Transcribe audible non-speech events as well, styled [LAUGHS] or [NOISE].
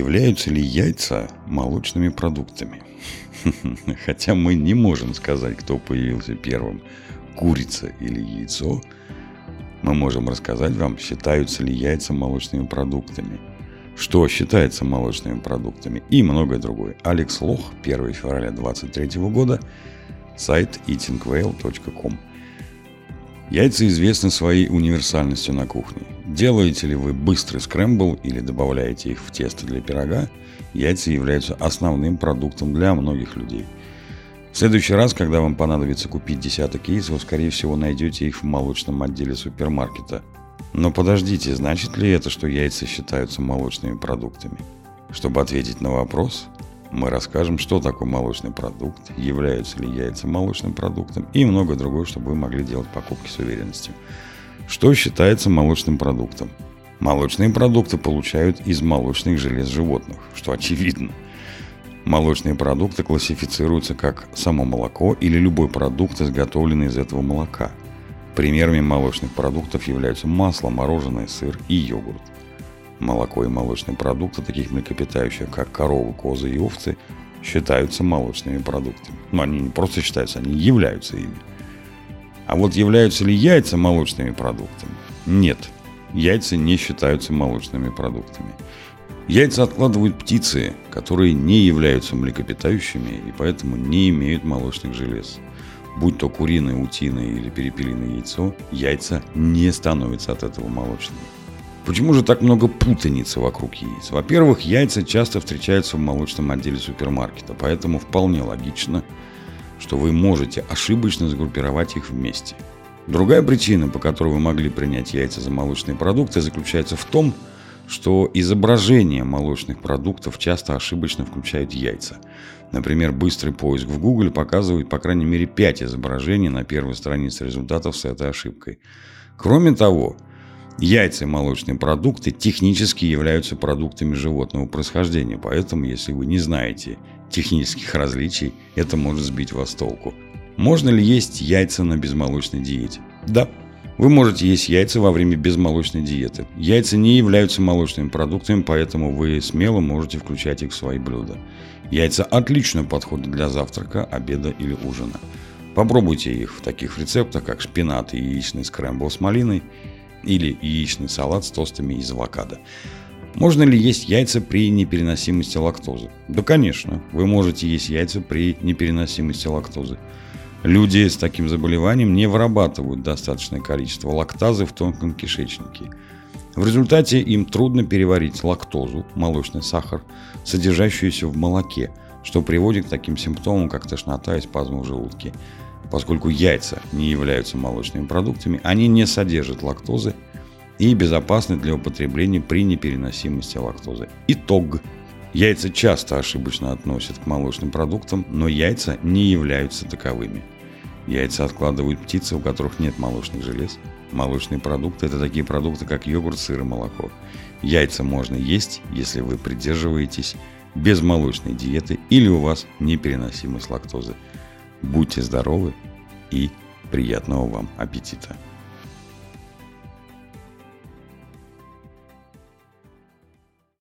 Являются ли яйца молочными продуктами? [LAUGHS] Хотя мы не можем сказать, кто появился первым, курица или яйцо, мы можем рассказать вам, считаются ли яйца молочными продуктами, что считается молочными продуктами и многое другое. Алекс Лох, 1 февраля 2023 года, сайт eatingwhale.com. Яйца известны своей универсальностью на кухне. Делаете ли вы быстрый скрэмбл или добавляете их в тесто для пирога, яйца являются основным продуктом для многих людей. В следующий раз, когда вам понадобится купить десяток яиц, вы, скорее всего, найдете их в молочном отделе супермаркета. Но подождите, значит ли это, что яйца считаются молочными продуктами? Чтобы ответить на вопрос, мы расскажем, что такое молочный продукт, являются ли яйца молочным продуктом и многое другое, чтобы вы могли делать покупки с уверенностью. Что считается молочным продуктом? Молочные продукты получают из молочных желез животных, что очевидно. Молочные продукты классифицируются как само молоко или любой продукт, изготовленный из этого молока. Примерами молочных продуктов являются масло, мороженое, сыр и йогурт. Молоко и молочные продукты таких млекопитающих, как коровы, козы и овцы, считаются молочными продуктами. Но они не просто считаются, они являются ими. А вот являются ли яйца молочными продуктами? Нет, яйца не считаются молочными продуктами. Яйца откладывают птицы, которые не являются млекопитающими и поэтому не имеют молочных желез. Будь то куриное, утиное или перепелиное яйцо, яйца не становятся от этого молочными. Почему же так много путаницы вокруг яиц? Во-первых, яйца часто встречаются в молочном отделе супермаркета, поэтому вполне логично, что вы можете ошибочно сгруппировать их вместе. Другая причина, по которой вы могли принять яйца за молочные продукты, заключается в том, что изображение молочных продуктов часто ошибочно включают яйца. Например, быстрый поиск в Google показывает по крайней мере 5 изображений на первой странице результатов с этой ошибкой. Кроме того, Яйца и молочные продукты технически являются продуктами животного происхождения, поэтому если вы не знаете технических различий, это может сбить вас с толку. Можно ли есть яйца на безмолочной диете? Да. Вы можете есть яйца во время безмолочной диеты. Яйца не являются молочными продуктами, поэтому вы смело можете включать их в свои блюда. Яйца отлично подходят для завтрака, обеда или ужина. Попробуйте их в таких рецептах, как шпинат и яичный скрэмбл с малиной или яичный салат с тостами из авокадо. Можно ли есть яйца при непереносимости лактозы? Да, конечно, вы можете есть яйца при непереносимости лактозы. Люди с таким заболеванием не вырабатывают достаточное количество лактазы в тонком кишечнике. В результате им трудно переварить лактозу, молочный сахар, содержащуюся в молоке, что приводит к таким симптомам, как тошнота и спазмы в желудке. Поскольку яйца не являются молочными продуктами, они не содержат лактозы и безопасны для употребления при непереносимости лактозы. Итог. Яйца часто ошибочно относят к молочным продуктам, но яйца не являются таковыми. Яйца откладывают птицы, у которых нет молочных желез. Молочные продукты – это такие продукты, как йогурт, сыр и молоко. Яйца можно есть, если вы придерживаетесь безмолочной диеты или у вас непереносимость лактозы. Будьте здоровы и приятного вам аппетита!